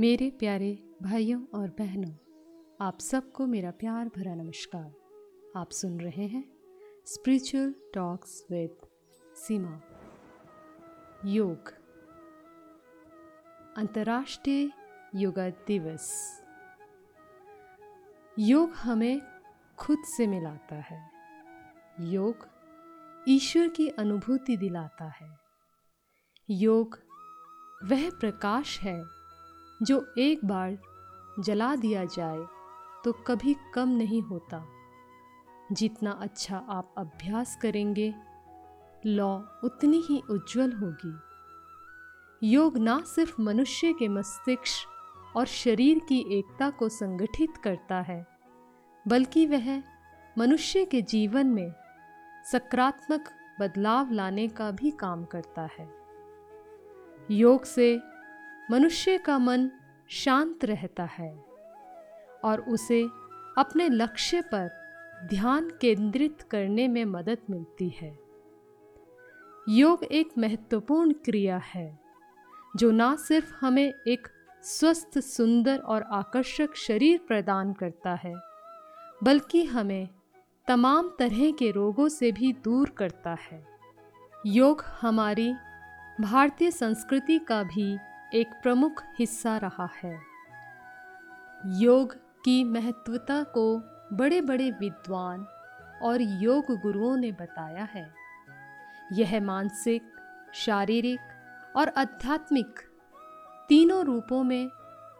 मेरे प्यारे भाइयों और बहनों, आप सबको मेरा प्यार भरा नमस्कार। आप सुन रहे हैं स्पिरिचुअल टॉक्स विद सीमा योग, अंतर्राष्ट्रीय योगा दिवस। योग हमें खुद से मिलाता है। योग ईश्वर की अनुभूति दिलाता है। योग वह प्रकाश है जो एक बार जला दिया जाए तो कभी कम नहीं होता। जितना अच्छा आप अभ्यास करेंगे, लौ उतनी ही उज्जवल होगी। योग ना सिर्फ़ मनुष्य के मस्तिष्क और शरीर की एकता को संगठित करता है, बल्कि वह मनुष्य के जीवन में सकारात्मक बदलाव लाने का भी काम करता है। योग से मनुष्य का मन शांत रहता है और उसे अपने लक्ष्य पर ध्यान केंद्रित करने में मदद मिलती है। योग एक महत्वपूर्ण क्रिया है, जो ना सिर्फ़ हमें एक स्वस्थ, सुंदर और आकर्षक शरीर प्रदान करता है, बल्कि हमें तमाम तरह के रोगों से भी दूर करता है। योग हमारी भारतीय संस्कृति का भी एक प्रमुख हिस्सा रहा है। योग की महत्वता को बड़े बड़े विद्वान और योग गुरुओं ने बताया है। यह मानसिक, शारीरिक और आध्यात्मिक तीनों रूपों में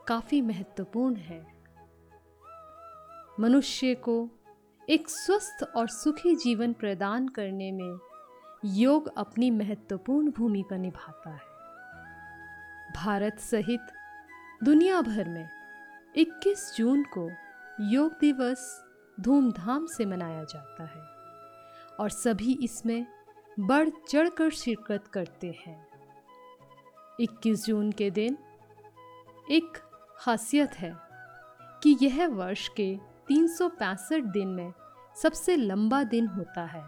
काफ़ी महत्वपूर्ण है। मनुष्य को एक स्वस्थ और सुखी जीवन प्रदान करने में योग अपनी महत्वपूर्ण भूमिका निभाता है। भारत सहित दुनिया भर में 21 जून को योग दिवस धूमधाम से मनाया जाता है और सभी इसमें बढ़ चढ़कर शिरकत करते हैं। 21 जून के दिन एक खासियत है कि यह वर्ष के तीन सौ पैंसठ दिन में सबसे लंबा दिन होता है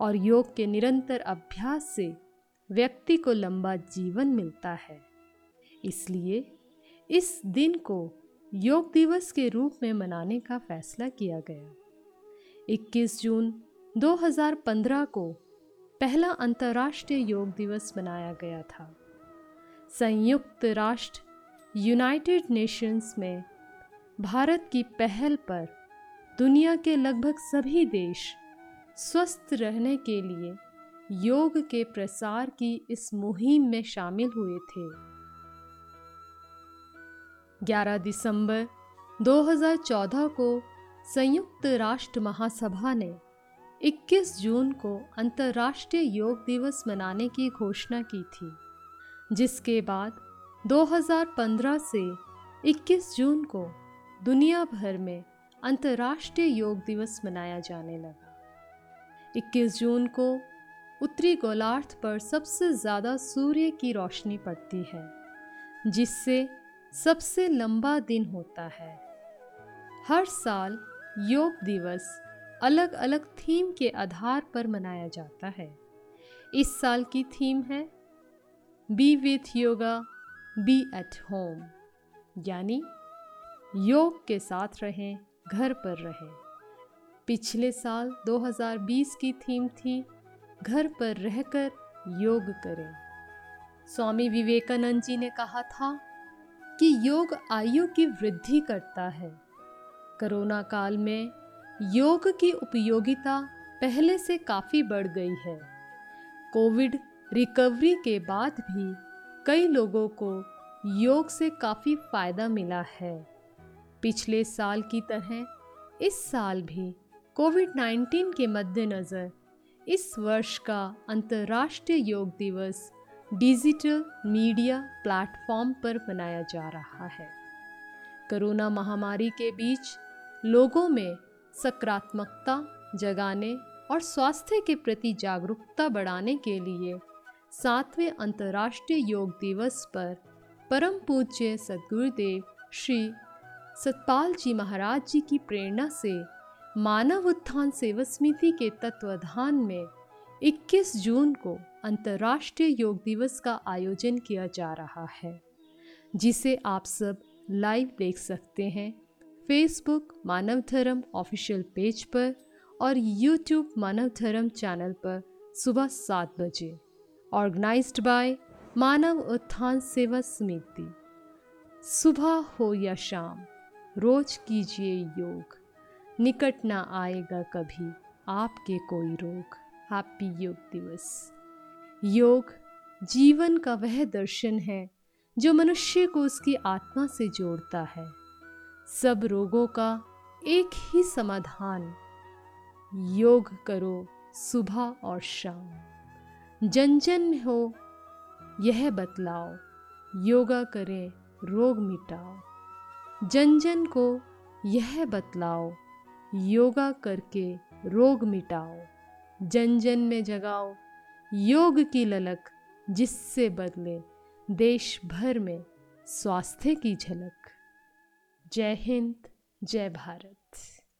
और योग के निरंतर अभ्यास से व्यक्ति को लंबा जीवन मिलता है। इसलिए इस दिन को योग दिवस के रूप में मनाने का फैसला किया गया। 21 जून 2015 को पहला अंतर्राष्ट्रीय योग दिवस मनाया गया था। संयुक्त राष्ट्र यूनाइटेड नेशंस में भारत की पहल पर दुनिया के लगभग सभी देश स्वस्थ रहने के लिए योग के प्रसार की इस मुहिम में शामिल हुए थे। 11 दिसंबर 2014 को संयुक्त राष्ट्र महासभा ने 21 जून को अंतर्राष्ट्रीय योग दिवस मनाने की घोषणा की थी, जिसके बाद 2015 से 21 जून को दुनिया भर में अंतर्राष्ट्रीय योग दिवस मनाया जाने लगा। 21 जून को उत्तरी गोलार्ध पर सबसे ज़्यादा सूर्य की रोशनी पड़ती है, जिससे सबसे लंबा दिन होता है। हर साल योग दिवस अलग अलग थीम के आधार पर मनाया जाता है। इस साल की थीम है be with yoga be at home यानी योग के साथ रहें, घर पर रहें। पिछले साल 2020 की थीम थी घर पर रहकर योग करें। स्वामी विवेकानंद जी ने कहा था कि योग आयु की वृद्धि करता है। कोरोना काल में योग की उपयोगिता पहले से काफ़ी बढ़ गई है। कोविड रिकवरी के बाद भी कई लोगों को योग से काफ़ी फ़ायदा मिला है। पिछले साल की तरह इस साल भी कोविड 19 के मद्देनज़र इस वर्ष का अंतर्राष्ट्रीय योग दिवस डिजिटल मीडिया प्लेटफॉर्म पर मनाया जा रहा है। कोरोना महामारी के बीच लोगों में सकारात्मकता जगाने और स्वास्थ्य के प्रति जागरूकता बढ़ाने के लिए सातवें अंतर्राष्ट्रीय योग दिवस पर परम पूज्य सदगुरुदेव श्री सतपाल जी महाराज जी की प्रेरणा से मानव उत्थान सेवा समिति के तत्वाधान में 21 जून को अंतर्राष्ट्रीय योग दिवस का आयोजन किया जा रहा है, जिसे आप सब लाइव देख सकते हैं। फेसबुक मानव धर्म ऑफिशियल पेज पर और यूट्यूब मानव धर्म चैनल पर सुबह सात बजे। ऑर्गेनाइज्ड बाय मानव उत्थान सेवा समिति। सुबह हो या शाम, रोज कीजिए योग। निकट ना आएगा कभी आपके कोई रोग। हैप्पी योग दिवस। योग जीवन का वह दर्शन है जो मनुष्य को उसकी आत्मा से जोड़ता है। सब रोगों का एक ही समाधान। योग करो सुबह और शाम। जन जन हो, यह बतलाओ। योगा करें, रोग मिटाओ। जन जन को यह बतलाओ योगा करके रोग मिटाओ। जन जन में जगाओ। योग की ललक जिससे बदले देश भर में स्वास्थ्य की झलक। जय हिंद, जय भारत।